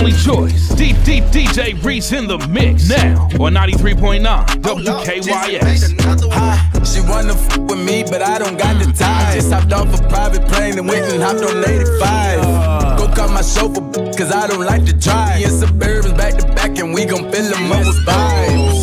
only choice. Deep, deep DJ Reese in the mix now on 93.9 WKYS. Hi, she wanna f with me, but I don't got the time. Just hopped off a private plane and went and hopped on 85. Go call my chauffeur, cause I don't like to drive. In Suburbans back to back, and we gon' fill them up with vibes.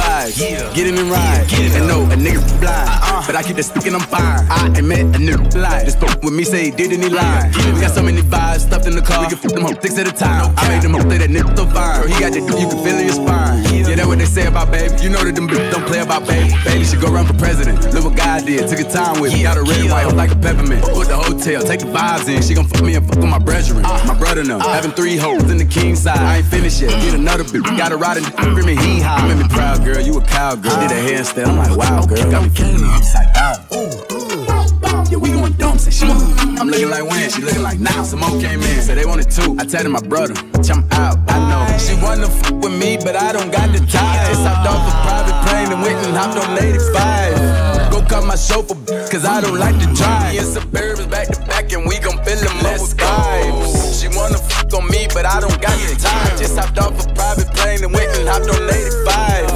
Vibes, get in and ride. And no, a nigga blind, but I keep that speaking, I'm fine. I ain't met a nigga blind. Just spoke with me, say he did and he lied. We got so many vibes stuffed in the car, we can flip them hoes six at a time. I made them hoes say that nigga so fine. He got that, you can feel in your spine. Yeah, that's what they say about baby. You know that them bitches don't play about baby. Baby should go run for president. Look what God did, took his time with me. Got a red, white, like a peppermint. Put the hotel, take the vibes in. She gon' fuck me and fuck with my brethren. My brother now, having three hoes in the king side. I ain't finished yet, get another bitch. Got a ride and screaming hee haw. Made me proud, girl, you a cowgirl. Did a uh. handstand, I'm like, wow, girl. Got me feeling upside down. Yeah, we going she I'm looking like when, she looking like now. Some more came in, said they wanted two. I tell them my brother, jump out, I know. She wanna f with me, but I don't got the time. Just hopped off a private plane and went and hopped on 85. Go call my chauffeur, cause I don't like to drive. In Suburbans back to back, and we gon' fill them up with vibes. She wanna f on me, but I don't got the time. Just hopped off a private plane and went and hopped on 85.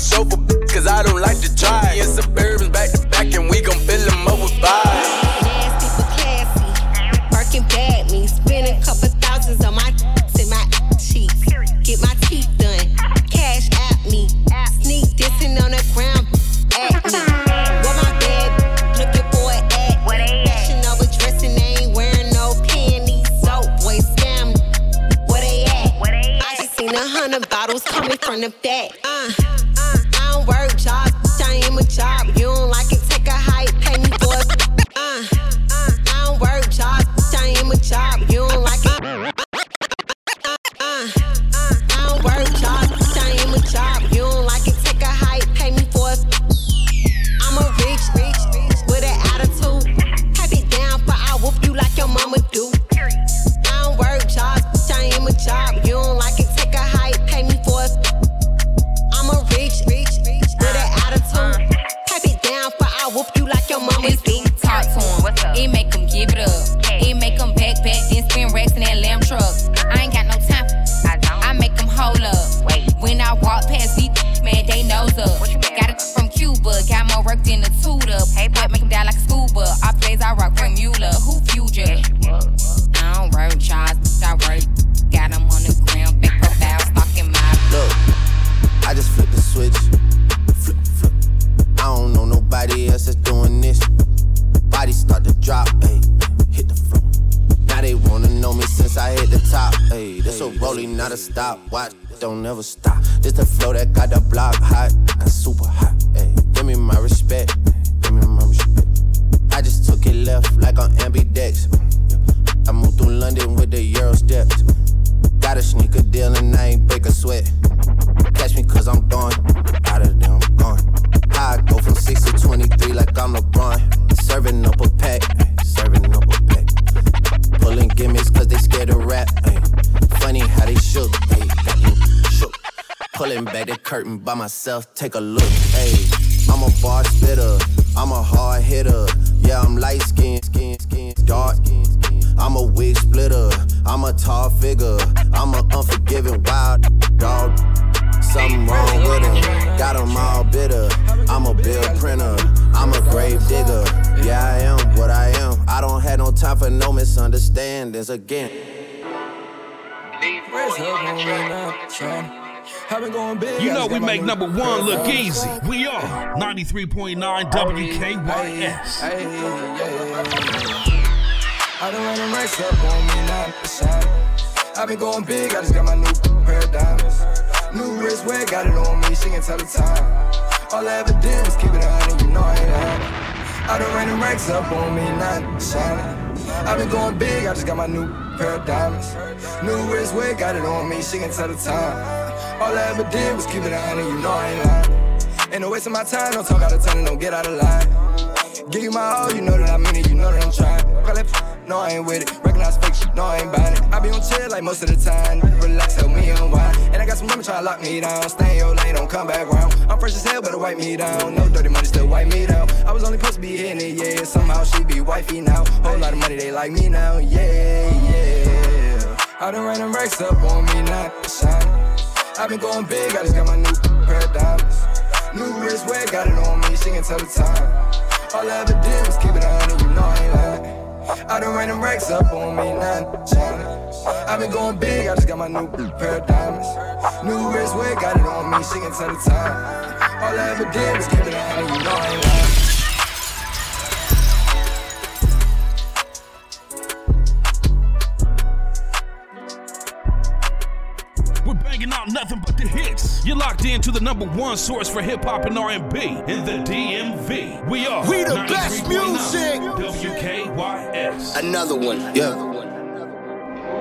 Chauffeur, cause I don't like to drive. In Suburbans back to back, and we gon' fill them up with vibes. Nasty me. Spend a couple thousands on my my. Get my teeth done. Cash at me. Sneak dissing on the ground at me. My looking for at. Fashion over dressing, they ain't wearing no panties. So. Where they at? I just seen a hundred bottles coming from the back. By myself, take a look. Hey, I'm a bar spitter, I'm a hard hitter. Yeah, I'm light skin, skin, skin, dark. I'm a wig splitter, I'm a tall figure. I'm a unforgiving wild dog. Something wrong with him, got him all bitter. I'm a bill printer, I'm a grave digger. Yeah, I am what I am. I don't have no time for no misunderstandings again. You know we make number one look easy. We are 93.9 WKYS. I done ran them racks up on me, not the shine. I been going big, I just got my new pair of diamonds. New wristwear, got it on me, she can tell the time. All I ever did was keep it on, you know I ain't lying. I done ran the racks up on me, not shining. I been going big, I just got my new pair of diamonds. New wristwear, got it on me, she can tell the time. All I ever did was keep it on, and you know I ain't lying. Ain't no wasting my time, don't talk out of turn don't get out of line. Give you my all, you know that I mean it, you know that I'm trying. That no, I ain't with it. Recognize fake no, I ain't buying it. I be on chill like most of the time. Relax, help me unwind. And I got some women trying to lock me down. Stay in your lane, don't come back round. I'm fresh as hell, better wipe me down. No dirty money, still wipe me down. I was only supposed to be hitting it, yeah. Somehow she be wifey now. Whole lot of money, they like me now, yeah, yeah. I done ran them racks up on me, not shining. I been going big, I just got my new pair of diamonds. New wrist wear, got it on me, she can tell the time. All I ever did was keep it on, you know I ain't lying. I done ran them racks up on me, not shining. I been going big, I just got my new pair of diamonds. New wrist wear, got it on me, she can tell the time. All I ever did was keep it on, you know I ain't lying. You're locked into the number one source for hip hop and R&B in the DMV. We are we the best music. WKYS. Another one, yeah.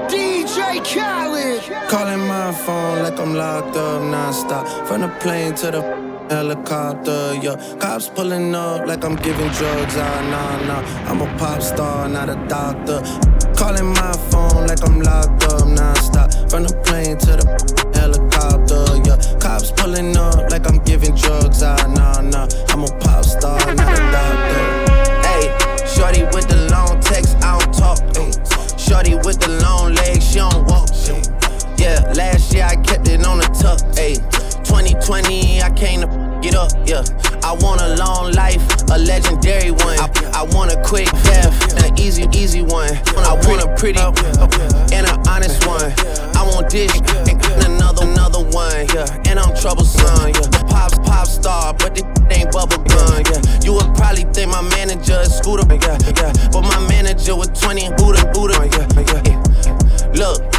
DJ Khaled. Calling my phone like I'm locked up nonstop. From the plane to the helicopter, yeah. Cops pulling up like I'm giving drugs. Ah, nah, nah. I'm a pop star, not a doctor. Calling my phone like I'm locked up nonstop. From the plane to the helicopter, yeah. Cops pulling up like I'm giving drugs. Ah, nah, nah. I'm a pop star, not a doctor. Hey, shorty with the long text, I don't talk. Ay. Shorty with the long legs, she don't walk. Ay. Yeah, last year I kept it on the tuck. Ay. 2020, I came to get up, yeah. I want a long life, a legendary one. I, I want a quick death, an easy, easy one. I want a pretty and an honest one. I want this and another, another one, yeah. And I'm troublesome, yeah. Pop, pop star, but this ain't bubble gum, yeah. You would probably think my manager is Scooter, yeah, yeah. But my manager was 20 Buddha, Buddha, yeah, yeah. Look.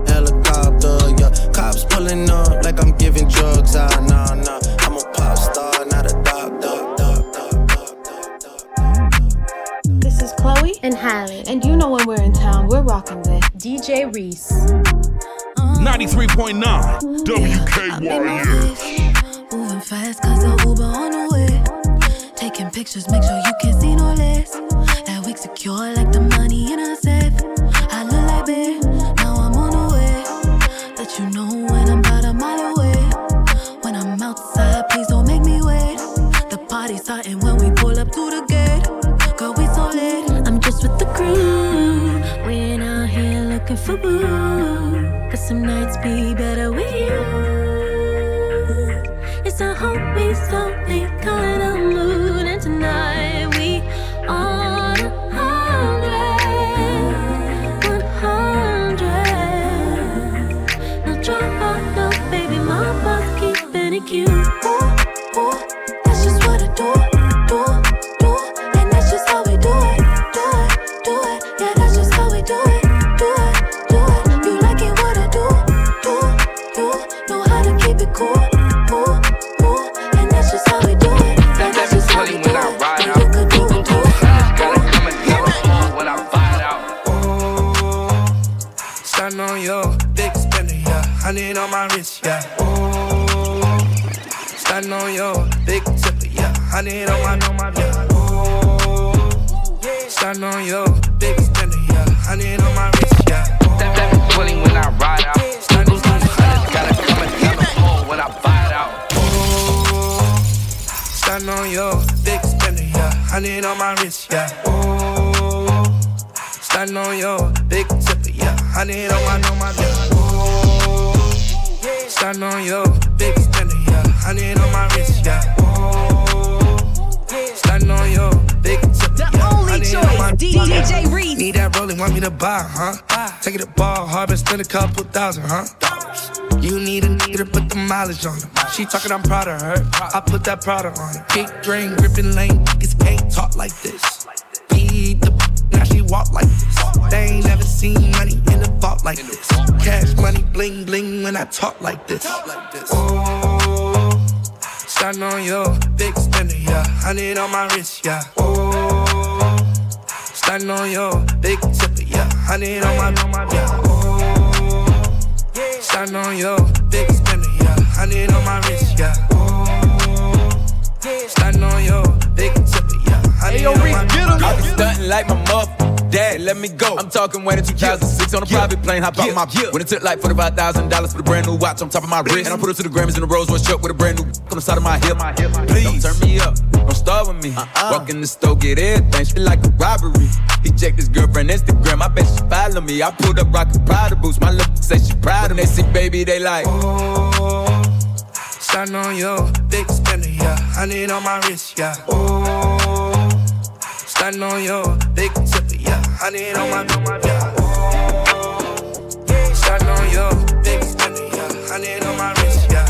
93.9 WKYS. Moving fast cause the Uber on the way. Taking pictures, make sure you can see no less. That wig secure couple thousand, huh? You need a nigga to put the mileage on him. She talking, I'm proud of her. I put that Prada on her. Big drain, gripping lane, niggas can't talk like this. Beat the now she walk like this. They ain't never seen money in the vault like this. Cash money, bling bling when I talk like this. Oh, Starting on your big spender, yeah. Honey on my wrist, yeah. Oh, starting on your big tipper, yeah. Honey on my, yeah. Starting on your big spender, yeah. Honey on my wrist, yeah. Starting on your big tipper, yeah. Honey on my, I be stunting like my muff dad, let me go. I'm talking when in 2006 on a private plane, hop out my When it took like $45,000 for the brand new watch on top of my wrist. And I put it to the Grammys in a Rolls Royce truck with a brand new on the side of my hip. Please, don't turn me up, don't start with me. Uh-uh. Walk in the store, get everything, shit like a robbery. He checked his girlfriend Instagram, I bet she follow me. I pulled up rockin' Prada boots, my look say she proud of me. They see baby, they like. Oh, starting on your big spender, yeah. Honey on my wrist, yeah. Oh, starting on your big tipper, yeah. Honey on my, yeah. Starting on your big spender, yeah. Honey on my wrist, yeah.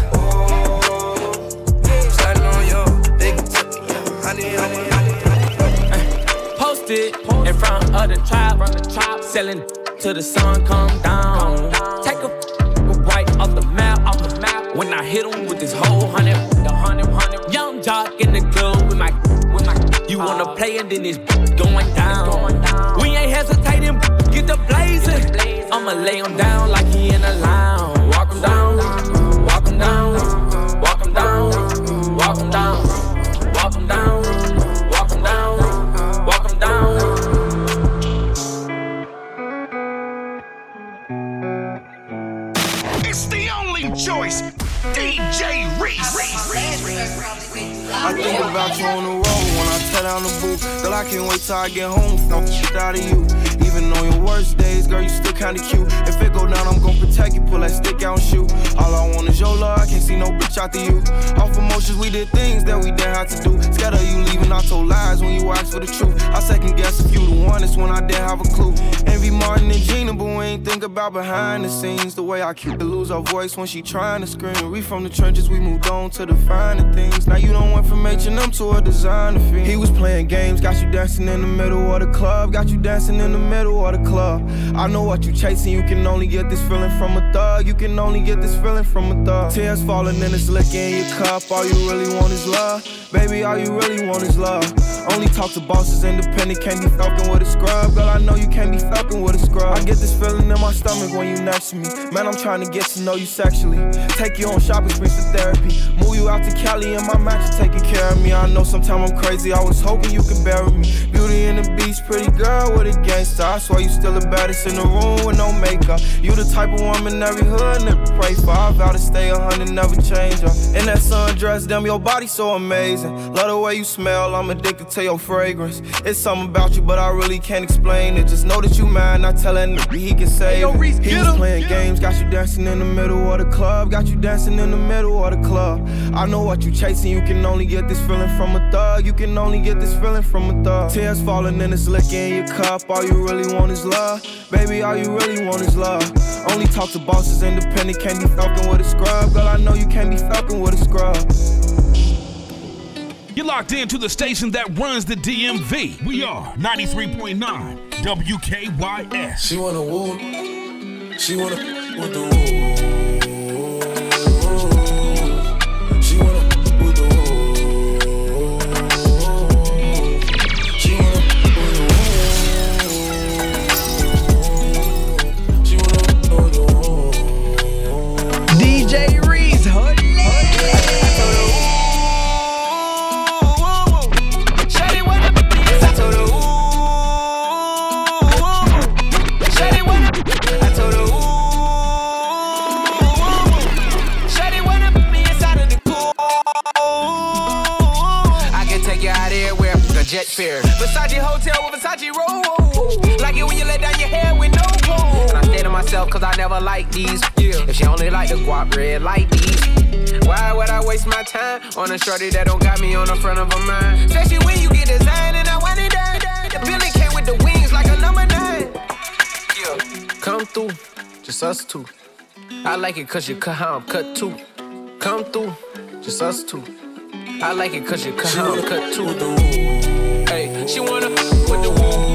Starting on your big tipper, yeah. Honey on my, honey Posted in front of the trap, selling till the sun come down. Take a right off the map, off the map. When I hit him with this whole hundred, the hundred, hundred. Young jock in the club with my, with my. You wanna uh. play and then it's going down. We ain't hesitating, get the blazing. I'ma lay him down like he in a lounge. Walk him down, walk him down, walk him down, walk him down, walk him down, walk him down, walk him down. It's the only choice. DJ Reese. I think about you on the road when I tear down the booth. Girl, I can't wait till I get home. Stomp the shit out of you. Even on your worst days, girl, you still kinda cute. If it go down, I'm gon' protect you. Pull that stick out and shoot. All I want is your love. I can't see no bitch after you. Off emotions, we did things that we didn't have to do. Scared of you leaving, I told lies when you asked for the truth. I second guess if you the one, it's when I didn't have a clue. Envy Martin and Gina, but we ain't think about behind the scenes. The way I keep to lose our voice when she trying to scream. We from the trenches, we moved on to the finer things. Now you don't went from H&M to a designer fiend. He was playing games, got you dancing in the middle of the club. Got you dancing in the middle of the club. I know what you chasing, you can only get this feeling from a thug. You can only get this feeling from a thug. Tears falling and it's licking your cup. All you really want is love. Baby, all you really want is love. Only talk to bosses, independent, can't be fucking with a scrub. Girl, I know you can't be fucking with a scrub. I get this feeling in my stomach when you next to me. Man, I'm trying to get to know you sexually. Take you on shopping sprees for therapy. Move you out to Cali and my mattress taking care of me. I know sometimes I'm crazy, I was hoping you could bury me. Beauty and the Beast, pretty girl with a gangster. I swear you still the baddest in the room with no makeup. You the type of woman every hood never pray for. I vow to stay a hundred, never change her. In that sundress, damn, your body so amazing. Love the way you smell, I'm addicted to your fragrance. It's something about you, but I really can't explain it. Just know that you mine, not telling nigga he can save it. He was playing games, got you dancing in the middle of the club. Got you dancing in the middle of the club. I know what you chasing, you can only get this feeling from a thug. You can only get this feeling from a thug. Tears falling and it's licking your cup. All you really want is love. Baby, all you really want is love. Only talk to bosses, independent, can't be fucking with a scrub. Girl, I know you can't be fucking with a scrub. You're locked into the station that runs the DMV. We are 93.9 WKYS. She wanna woo. She wanna with the woo. It cause you cut how I'm cut too. Come through, just us two. I like it cause you cut how I'm cut too. Hey, she wanna with the woo,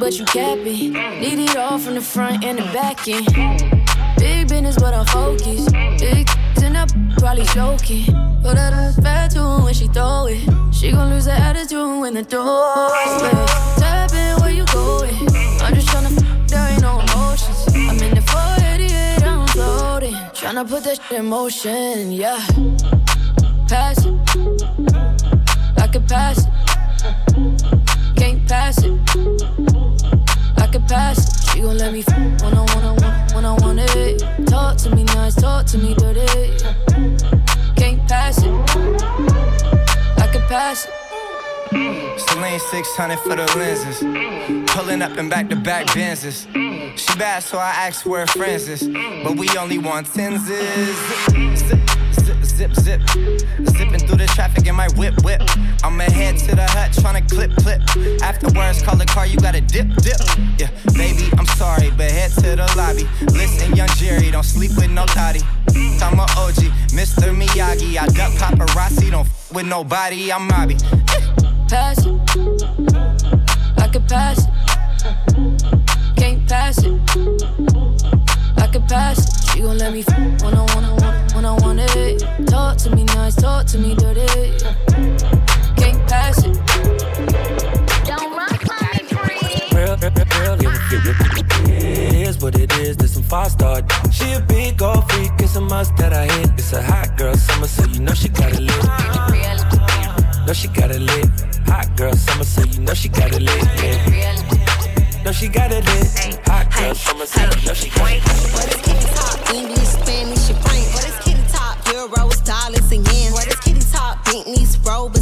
but you capping. Need it all from the front and the back end. Big business, but I'm focused. Big in up, probably choking. That ass bad too when she throw it. She gon' lose her attitude when the door is Tap in where you going. I'm just tryna, there ain't no emotions. I'm in the 488, I'm floating. Tryna put that shit in motion, yeah. Pass it. I could pass it. Can't pass it. Pass it. She gon' let me f- when I wanna, when I want it. Talk to me nice, talk to me dirty. Can't pass it. I could pass it. Celine 600 for the lenses. Pulling up in back to back Benzes. She bad, so I asked where her friends is. But we only want tenses. Zip, zip, zip, zip. Zipping through the traffic in my whip, whip. I'ma head to the hut, tryna clip, clip. Afterwards, call the car, you gotta dip, dip. Yeah, baby, I'm sorry, but head to the lobby. Listen, young Jerry, don't sleep with no thotty. I'm a OG, Mr. Miyagi. I duck paparazzi, don't f with nobody, I'm Mobby. Pass it. I could pass it. Can't pass it. I could pass it. She gon' let me f- when I wanna, when I want it. Talk to me nice, talk to me dirty. Can't pass it. Don't run from me, free. Real, real, real, real, it is what it is. This some five star. She a big old freak. It's a must that I hit. It's a hot girl summer, so you know she got it lit. Know she got it lit. Hot girl summer, so you know she got it lit. Yeah. Know she got it lit. Hot girl summer, so you know she got it lit. What is kitty talk? English, Spanish, and French. Euros, dollars, and yen. What is kitty talk? Bentleys, Rovers, and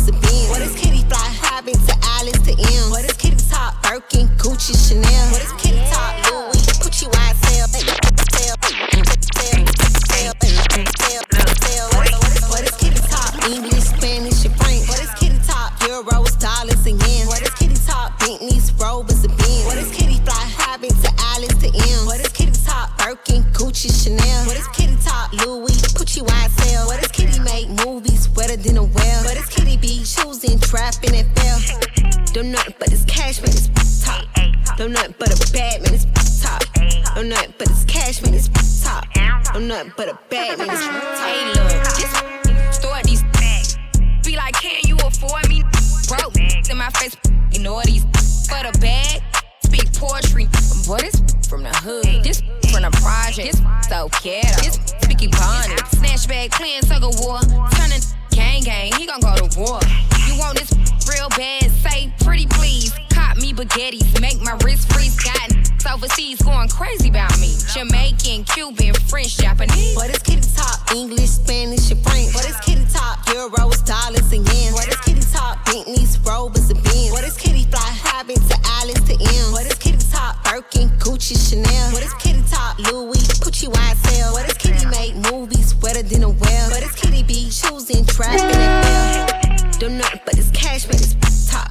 Bentleys, Rovers, and Benz. What is kitty fly? Hobbing to Alice to M. What is kitty talk? Birkin, Gucci, Chanel. What is kitty talk? Louis, Gucci, YSL. What is kitty make movies wetter than a well? What is kitty be choosing, trapping and fell? Don't nothing but this cash man, this top.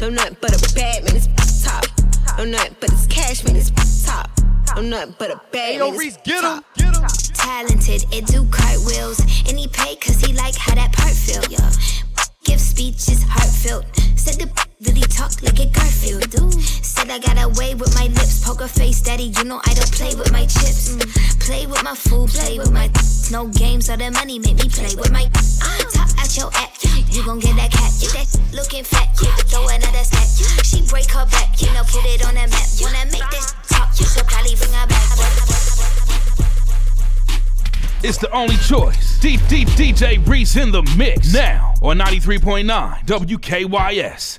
Don't nothing but a bad man, this top. Don't nothing but this cash man, this top. Don't nothing but a bad man, this top. Talented, it do cartwheels. And he paid cause he like how that part feel. Yeah. Give speeches heartfelt. Said the really talk like a Garfield. Said I got away with my lips. Poker face, daddy. You know I don't play with my chips. Play with my food, play with my. No games or the money make me play with my. Top out your app. You gon' get that cat. That looking fat. Throw another stack. She break her back. You know, put it on the map. When I make this talk, you should probably bring her back. It's the only choice. Deep, deep DJ Reese in the mix now on 93.9 WKYS.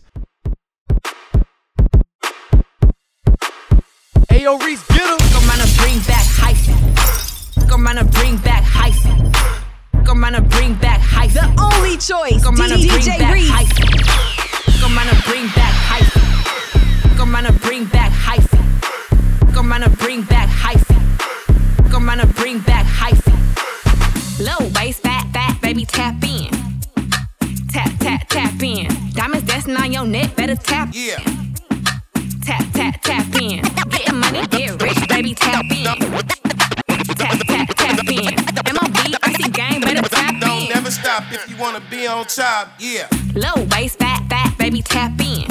Ayo, Reese, get him. Come on, bring back hyphen. Come on, bring back hyphen. Come on, bring back hyphen. The only choice. Come on, bring DJ back Reese. hyphen. Tap. Yeah. Tap, tap, tap in. Get money, get rich, baby, tap in. Tap, tap, tap in. MLB, icy gang, better tap in. Don't never stop if you wanna be on top, yeah. Low waist, fat, fat, baby, tap in.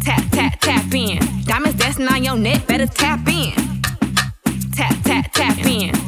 Tap, tap, tap in. Diamonds dancing on your neck, better tap in. Tap, tap, tap in.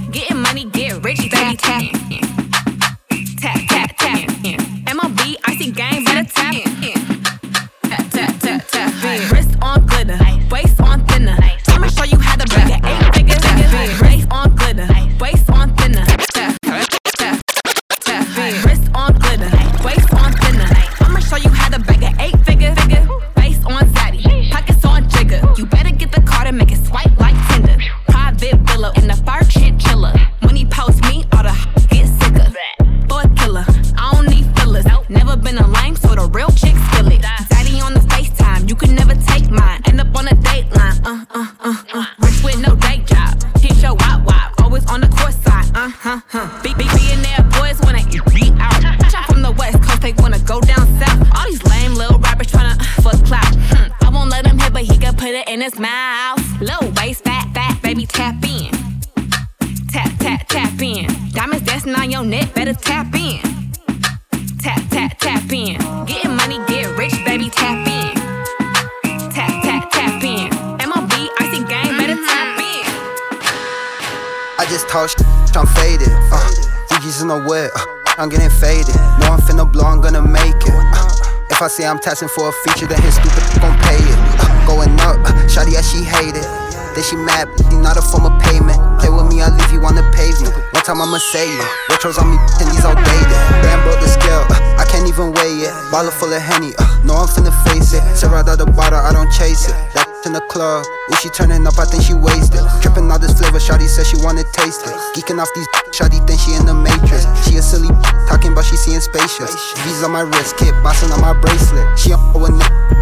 Say I'm testing for a feature, then his stupid gon' pay it. Uh, going up, uh, shawty, yeah, she hate it. Then she mad, you not a form of payment. Play with me, I leave you on the pavement. One time I'ma say it. Retros on me, and these outdated. Bam broke the scale, uh, I can't even weigh it. Bottle full of henny, no, I'm finna face it. Out the bottle, I don't chase it. That in the club, ooh, she turning up, I think she wasted. Tripping all this flavor, shawty said she wanna taste it. Geeking off these, shawty think she in the matrix. She a silly, talking about she seeing spaceships. V's on my wrist, kid bossing on my bracelet. She on with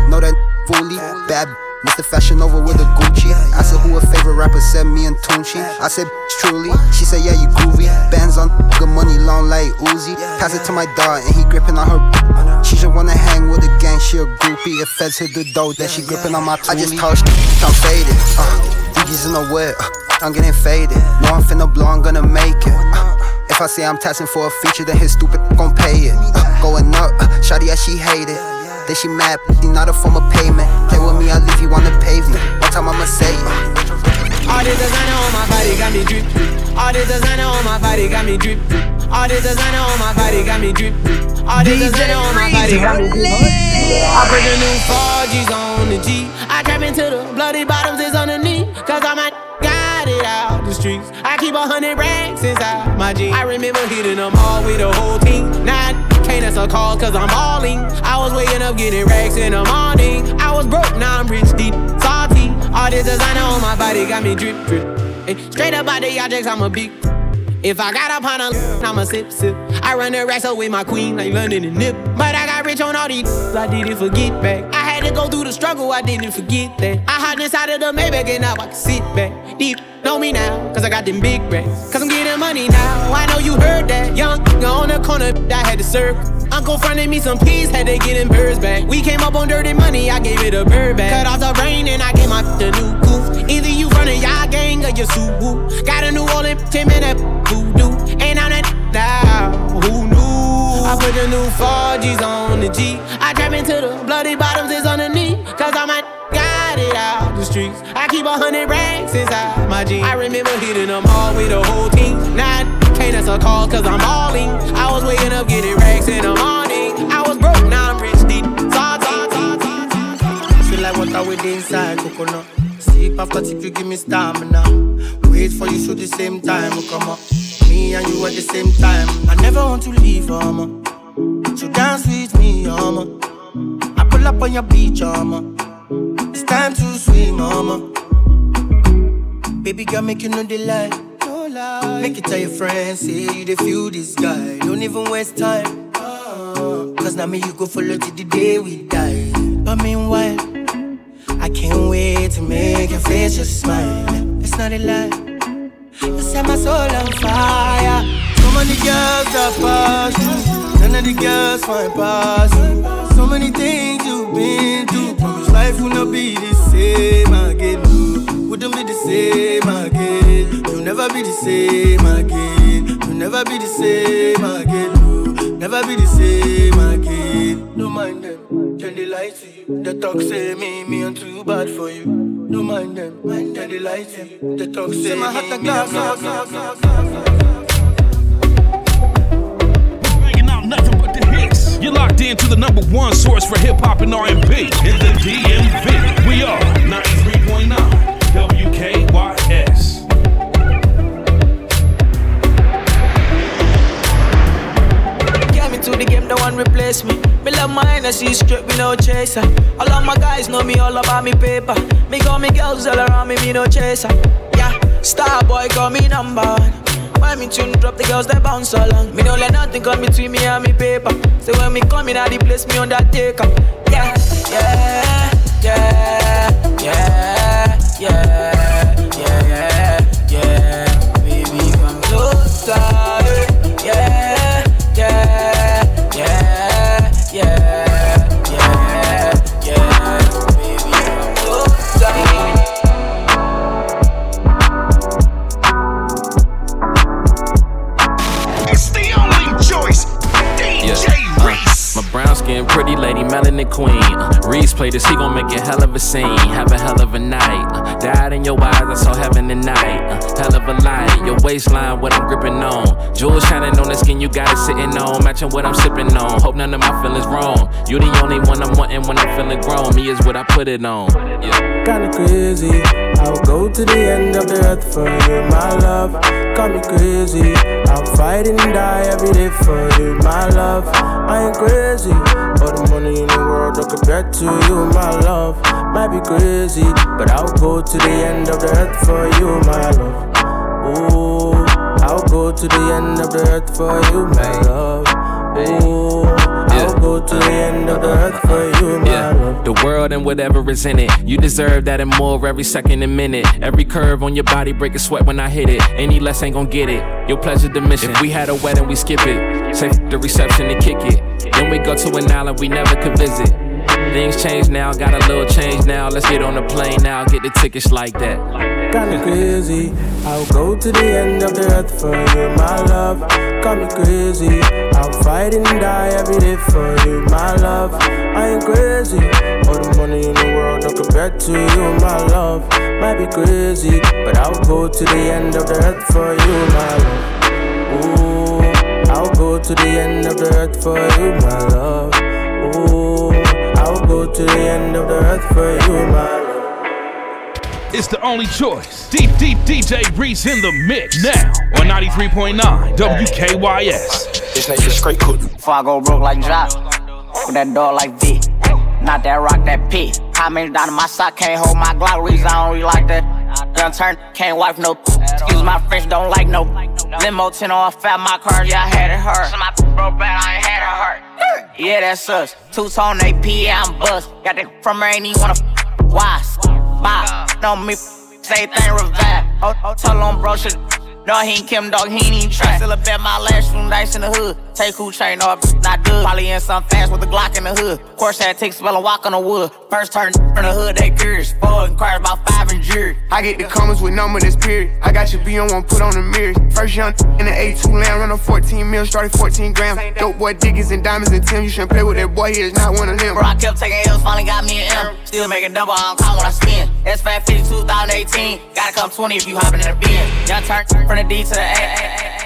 know that fully bad. Mr. Fashion over with a Gucci. I said, who a favorite rapper? Said me and Tunchi. I said, truly. She said, yeah, you groovy. Bands on good money, long like Uzi. Pass it to my dog, and he gripping on her. She just wanna hang with the gang, she a groupie. If feds hit the dough, then she gripping on my I just talk shit, I'm faded. Uh, in the wet, uh, I'm getting faded. No, I'm finna blow, I'm gonna make it. Uh, if I say I'm testing for a feature, then his stupid gon' pay it. Uh, going up, uh, shawty, yeah, she hate it. Then she mad, she not a form of payment. Play with me, I leave you on the pavement. One time I'ma say it. All the designer on my body got me drip. All the designer on my body got me drip. All the designer on my body got me drip. All the designer on my body got me drip. I put the new 4Gs on the G. I trap into the bloody bottoms is underneath. Cause I'm a got it out the streets. I keep a hundred racks inside my jeans. I remember hitting them all with the whole team. Answer calls cause I'm balling. I was waking up getting racks in the morning. I was broke, now I'm rich, deep, salty. All this designer on my body got me drip, drip. Straight up out the objects, I'm a big. If I got up on a, yeah. I'ma sip, sip. I run the racks up with my queen, like London and Nip. But I got rich on all these, I didn't forget back. I had to go through the struggle, I didn't forget that. I hopped inside of the Maybach and now I can sit back. Deep, know me now, cause I got them big racks. Cause I'm getting money now, I know you heard that. Young, on the corner, I had to circle. Uncle fronted me some peas, had to get them birds back. We came up on dirty money, I gave it a bird back. Cut off the brain and I gave my the new goof. Either you running y'all gang or you Subaru. Got a new Orleans, Tim and that voodoo. And I'm that now, who knew? I put the new 4Gs on the G. I trap into the bloody bottoms is underneath. Cause I'm got it out the streets. I keep a hundred racks inside my jeans. I remember hitting them all with the whole team. Now I can't answer calls cause I'm balling. I was waking up getting racks in the morning. I was broke, now I'm rich, deep. Feel like water with inside coconut. Sip after sip, you give me stamina. Wait for you so the same time come up. Me and you at the same time. I never want to leave, mama. So dance with me, mama. I pull up on your beach, mama. It's time to swim, mama. Baby girl, make you know the lie. No lie. Make it tell your friends, say you the feel this guy. Don't even waste time. Ah. Cause now me you go follow till the day we die. But meanwhile, I can't wait to make your face just smile. It's not a lie. Set my soul on fire. So many girls that pass you. None of the girls find pass. So many things you've been through. Promise life will not be the same again. Wouldn't be the same again. You'll never be the same again. You'll never be the same again. Never be the same again. No mind them, then they lie to you. The talk say me, me I'm too bad for you. No mind them, then they lie to you. The talk say me, me I'm not. Banging out nothing but the hits. You're locked into the number one source for hip hop and R&B in the DMV. We are 93.9 WKYS. Get me to the game, no one replace me. Me love my energy straight, me no chaser. All of my guys know me all about me paper. Me got me girls all around me, me no chaser. Yeah, star boy call me number one. When me tune drop, the girls they bounce along. Me don't let nothing come between me and me paper. So when me come in, I the place me undertaker. Yeah, yeah, yeah, on. What I'm sipping on. Hope none of my feelings wrong. You the only one I'm wanting when I'm feeling grown. Me is what I put it on. Yeah. Kinda crazy. I'll go to the end of the earth for you, my love. Got me crazy. I'll fight and die every day for you, my love. I ain't crazy. All the money in the world I compare to you, my love. Might be crazy, but I'll go to the end of the earth for you, my love. Ooh, I'll go to the end of the earth for you, my love. Ooh, I'll go to the end of the earth for you, my love. The world and whatever is in it. You deserve that and more every second and minute. Every curve on your body break a sweat when I hit it. Any less ain't gon' get it. Your pleasure the mission. If we had a wedding, we skip it. Say the reception and kick it. Then we go to an island we never could visit. Things change now, got a little change now. Let's get on the plane now, get the tickets like that. Kinda crazy. I'll go to the end of the earth for you, my love. Got me crazy. I'll fight and die every day for you, my love. I ain't crazy. All the money in the world don't compare to you, my love. Might be crazy, but I'll go to the end of the earth for you, my love. Ooh, I'll go to the end of the earth for you, my love. Ooh, I'll go to the end of the earth for you, my love. It's the only choice. Deep, deep DJ Reese in the mix now on 93.9 WKYS. This nigga straight cook. Before I go broke like Jock, with that dog like V. Not that rock, that P. How many down in my sock can't hold my Glock? Reason I don't really like that. Young turn, can't wipe no. Excuse my French, don't like no. Limo 10 on fat, my car, yeah, I had it hurt. So my broke bad, I ain't had it hurt. Yeah, that's us. Two tone AP, yeah, I'm bust. Got that from her, ain't even wanna. Why? Bye. No, me. Say thing revive. Oh, oh, tell on bro, shit. No, he ain't Kim, dog, he ain't even try. Still a bet my last room nice in the hood. Take who chain off, not good. Probably in some fast with a Glock in the hood. Course had take spell and walk on the wood. First turn from the hood, they curious. Four inquires about five and jury. I get the comments with number this period. I got your B on one, put on the mirrors. First young in the A2 land, run a 14 mil, started 14 grams. Dope boy Diggins and diamonds and Tim. You shouldn't play with that boy, he is not one of them. Bro, I kept taking L's, finally got me an M. Still making double, I don't count when I spin. S Fat 50 2018. Gotta come 20 if you hopping in the bin. Young turn from the D to the A.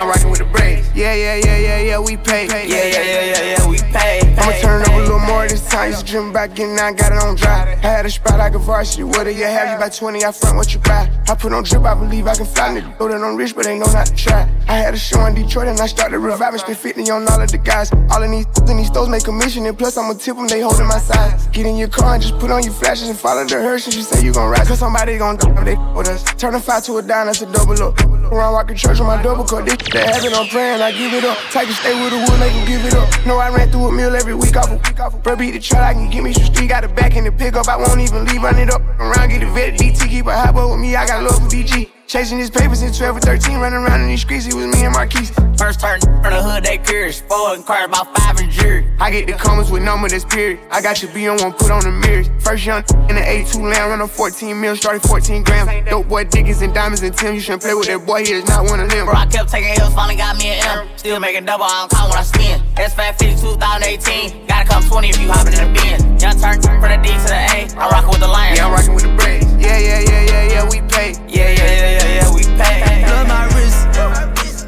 I'm rocking with the braids. Yeah, yeah, yeah, yeah, yeah, we pay. Yeah, yeah, yeah, yeah, yeah, we pay. I'ma turn up a little more this time. Used to dream back in, now I got it on dry. I had a spot like a varsity. What do you have? You buy 20, I front what you buy. I put on drip, I believe I can fly. Nigga, know that I'm rich, but they know not to try. I had a show in Detroit and I started reviving. Spent 50 on all of the guys. All of these in these stores make commission. And plus, I'ma tip them, they holding my size. Get in your car and just put on your flashes and follow the hearse. And you say you gon' ride. Cause somebody gon' die, they with us. Turn a five to a dime, that's a double up. Around walking church with my double. This that happen, I'm praying, I give it up. Type to stay with the wood, make 'em give it up. No, I ran through a meal every week off a week off. Bro, beat the truck, I can give me some street. Got a back in the pickup, I won't even leave, run it up. Around, get the vet, DT, keep a hot boy with me, I got love for DG. Chasing his papers in 12 or 13, running around in these streets, it was me and Marquise. First turn from the hood, they curious. Four inquired about five and jury. I get the comments with number that's period. I got your B on one, put on the mirrors. First young in the A2 land, run a 14 mil, started 14 grams. Dope boy, Dickens and diamonds and Tim. You shouldn't play with that boy, he is not one of them. Bro, I kept taking hills, finally got me an M. Still making double, I don't count when I spin. S550 2018. Gotta come 20 if you hopping in the bin. Young turn from the D to the A. I'm rocking with the Lions. Yeah, I'm rocking with the Braves. Yeah, yeah, yeah, yeah, yeah, we pay. Yeah, yeah, yeah, yeah, yeah, we pay. Love my wrist.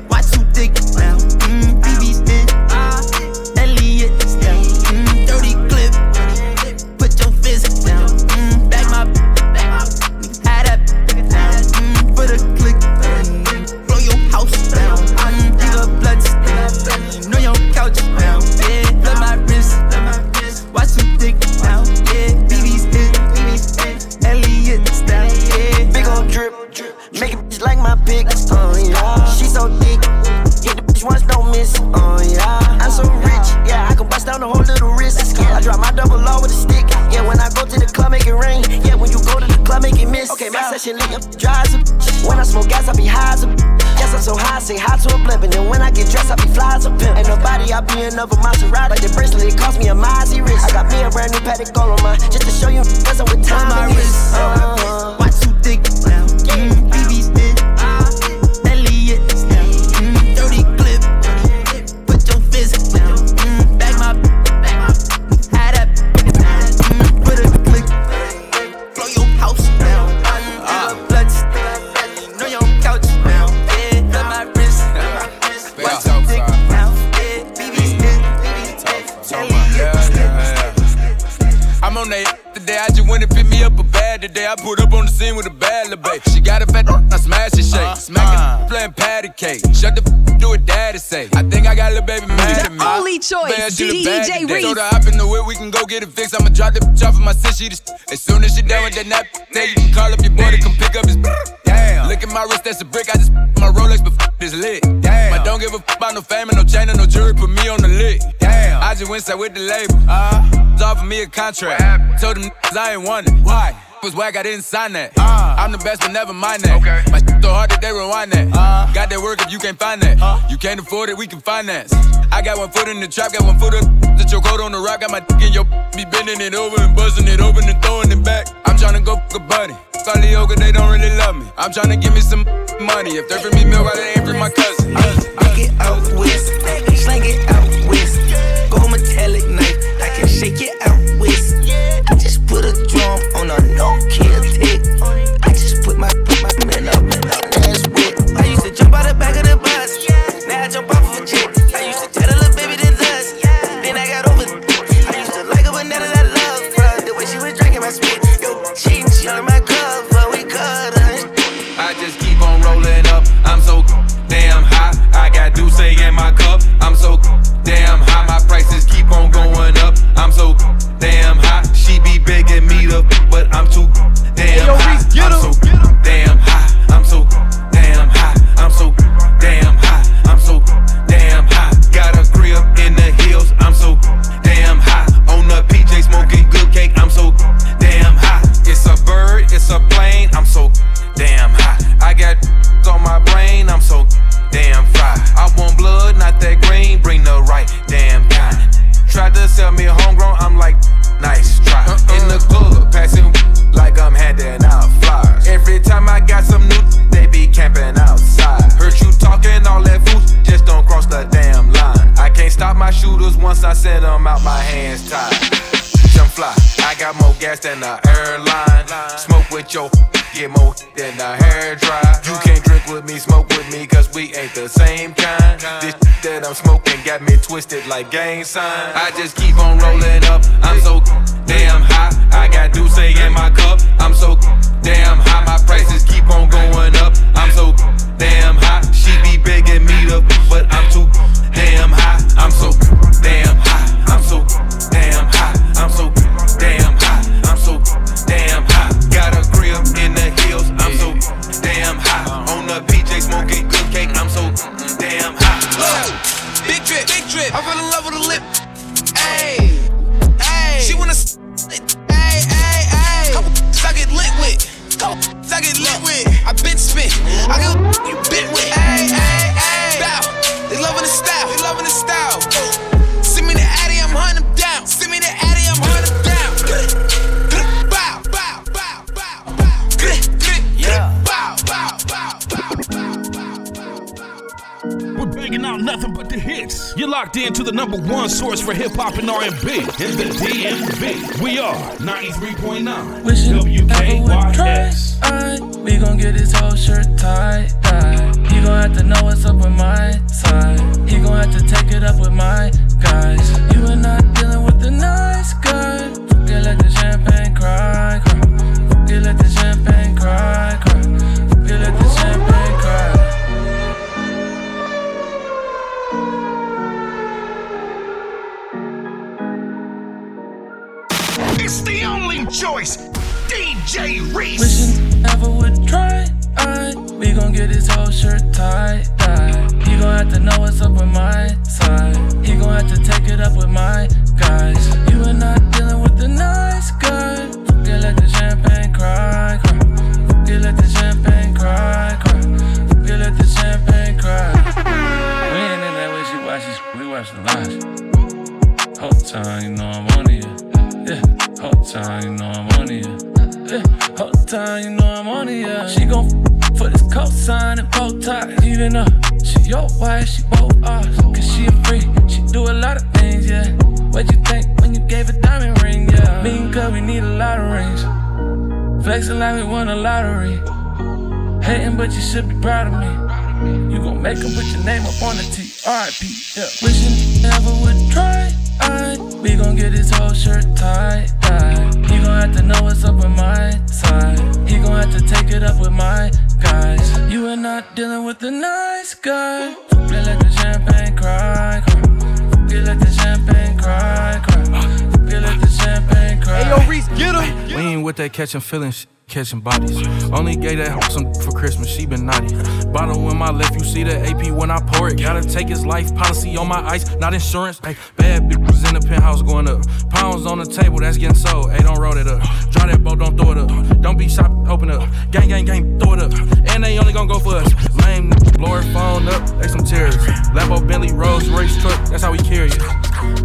Watch you thick now. Mm, BB's in. Elliot down. Mm, dirty clip. Put your fist down. Mm, back my. Had that down. Mm, for the click. Mm, blow your house down. Mm, give a blood down. Know your couch down. Yeah, love my wrist. Drip, make a bitch like my pick. Oh yeah, she so thick. Hit the bitch once, don't miss. Oh yeah, I'm so rich. Yeah, I can bust down the whole little wrist. Yeah, I drop my double law with a stick. Yeah, when I go to the club, make it rain. Yeah, when you go to the club, make it miss. Okay, my session lit up, drives up. When I smoke gas, I be high as a. Yes, I'm so high, say hi to a blimp. And then when I get dressed, I be fly as a pimp. Ain't nobody, I be in of a Maserati. Like the bracelet, it cost me a Mozzie wrist. I got me a brand new gold on my, just to show you messing with time. my wrist. Uh-huh. Watch you thick. Mm, BB's choice, bad DJ. Reese. Told her hop in the whip, we can go get it fixed. I'ma drop the bitch off of my sis. Just, as soon as she done with that nap, now you can call up your boy to come pick up his. Look at my wrist, that's a brick. I just my Rolex, but f is lit. Damn. But don't give a f about no fame and no chain and no jewelry. Put me on the lick. Damn. I just went side with the label. Uh, offered me a contract. Told them I ain't want it. Why? Was whack, I didn't sign that. I'm the best, but never mind that. Okay. My shit so hard that they rewind that. Uh, Got that work if you can't find that. Huh? You can't afford it, we can finance. I got one foot in the trap, got one foot up. The choke hold on the rock, got my dick in your be bending it over and buzzing it open and throwing it back. I'm tryna go fuck a buddy. Leo, they don't really love me. I'm tryna give me some money. If they're bring me milk, why they ain't bring my cousin? Take it out west, slang it out got on my brain. I'm so damn fried. I want blood, not that green. Bring the right damn kind. Tried to sell me homegrown. I'm like, nice try. Uh-uh. In the club, passing like I'm handing out flyers. Every time I got some new, they be camping outside. Heard you talking all that food, just don't cross the damn line. I can't stop my shooters once I send them out, my hands tied. Jump fly, I got more gas than the twisted like gang sign. I just keep on rolling up, I'm so damn high. I got Duce in my cup, I'm so locked into the number one source for hip hop and R&B in the DMV. We are 93.9 WKYS. Alright, we gon' get his whole shirt tied. tied. He gon' have to know what's up with my side. He gon' have to take it up with my guys. You are not dealing time, you know I'm on it. Yeah, whole time, you know I'm on it. Yeah, whole time, you know I'm on it. She gon' for this cosign and bow tie. Even though she your wife, she both ours. Cause she a freak, she do a lot of things, yeah. What you think when you gave a diamond ring, yeah? Me and girl, we need a lot of rings. Flexing like we won a lottery. Hating, but you should be proud of me. You gon' make 'em put your name up on the T. Yeah. Wishing never would try. I, we gon' get his whole shirt tied. tied. He gon' have to know what's up with my side. He gon' have to take it up with my guys. You are not dealing with the nice guy. Forget let the champagne cry, cry. Forget let the champagne cry, cry. Forget let the champagne cry. Hey, yo, Reese, get him. We ain't with that catching feelings. Catching bodies. Only gave that hoe some for Christmas, she been naughty. Bottle in my left, you see the AP when I pour it. Gotta take his life policy on my ice, not insurance. Hey, bad bitches in the penthouse going up. Pounds on the table, that's getting sold. Hey, don't roll it up. Draw that boat, don't throw it up. Don't be shop, open up. Gang, gang, gang, throw it up. And they only gonna go for us. Lame, blow her phone up, they some terrorists. Lambo, Bentley, Rolls, Royce truck, that's how we carry it.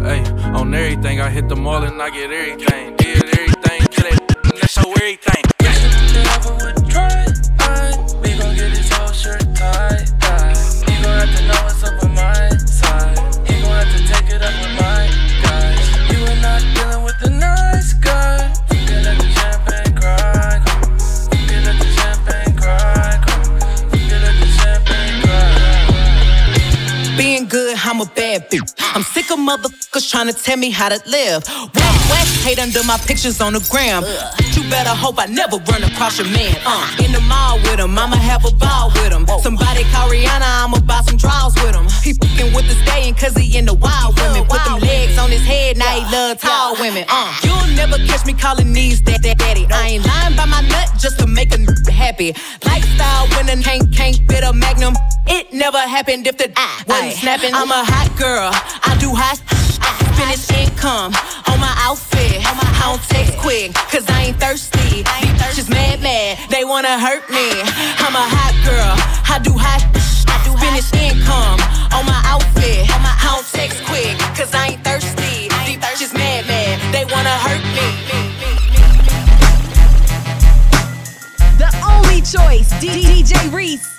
Hey, on everything, I hit the mall and I get everything. Did everything, get it, that's show everything. Of motherfuckers trying to tell me how to live. West West hate under my pictures on the gram. You better hope I never run across your man. Uh, in the mall with him, I'ma have a ball with him. Somebody call Rihanna, I'ma buy some draws with him. He fucking with the stallion cause he in the wild women. Put them legs on his head, now he love tall women. Uh, you'll never catch me calling these that, that daddy. I ain't lying by my nut just to make a n- happy. Lifestyle winning, can't, can't fit a magnum. It never happened if the I wasn't snapping. I'm a hot girl, I do hot. Spend income on my outfit. On my outfit. I don't text quick, cause I ain't thirsty. I ain't thirsty. Just mad, mad, they wanna hurt me. I'm a hot girl, I do hot sh- I do Spend his income on my outfit. On my I don't text quick, cause I ain't thirsty. Just mad, they wanna hurt me. The only choice, D- DJ Reese.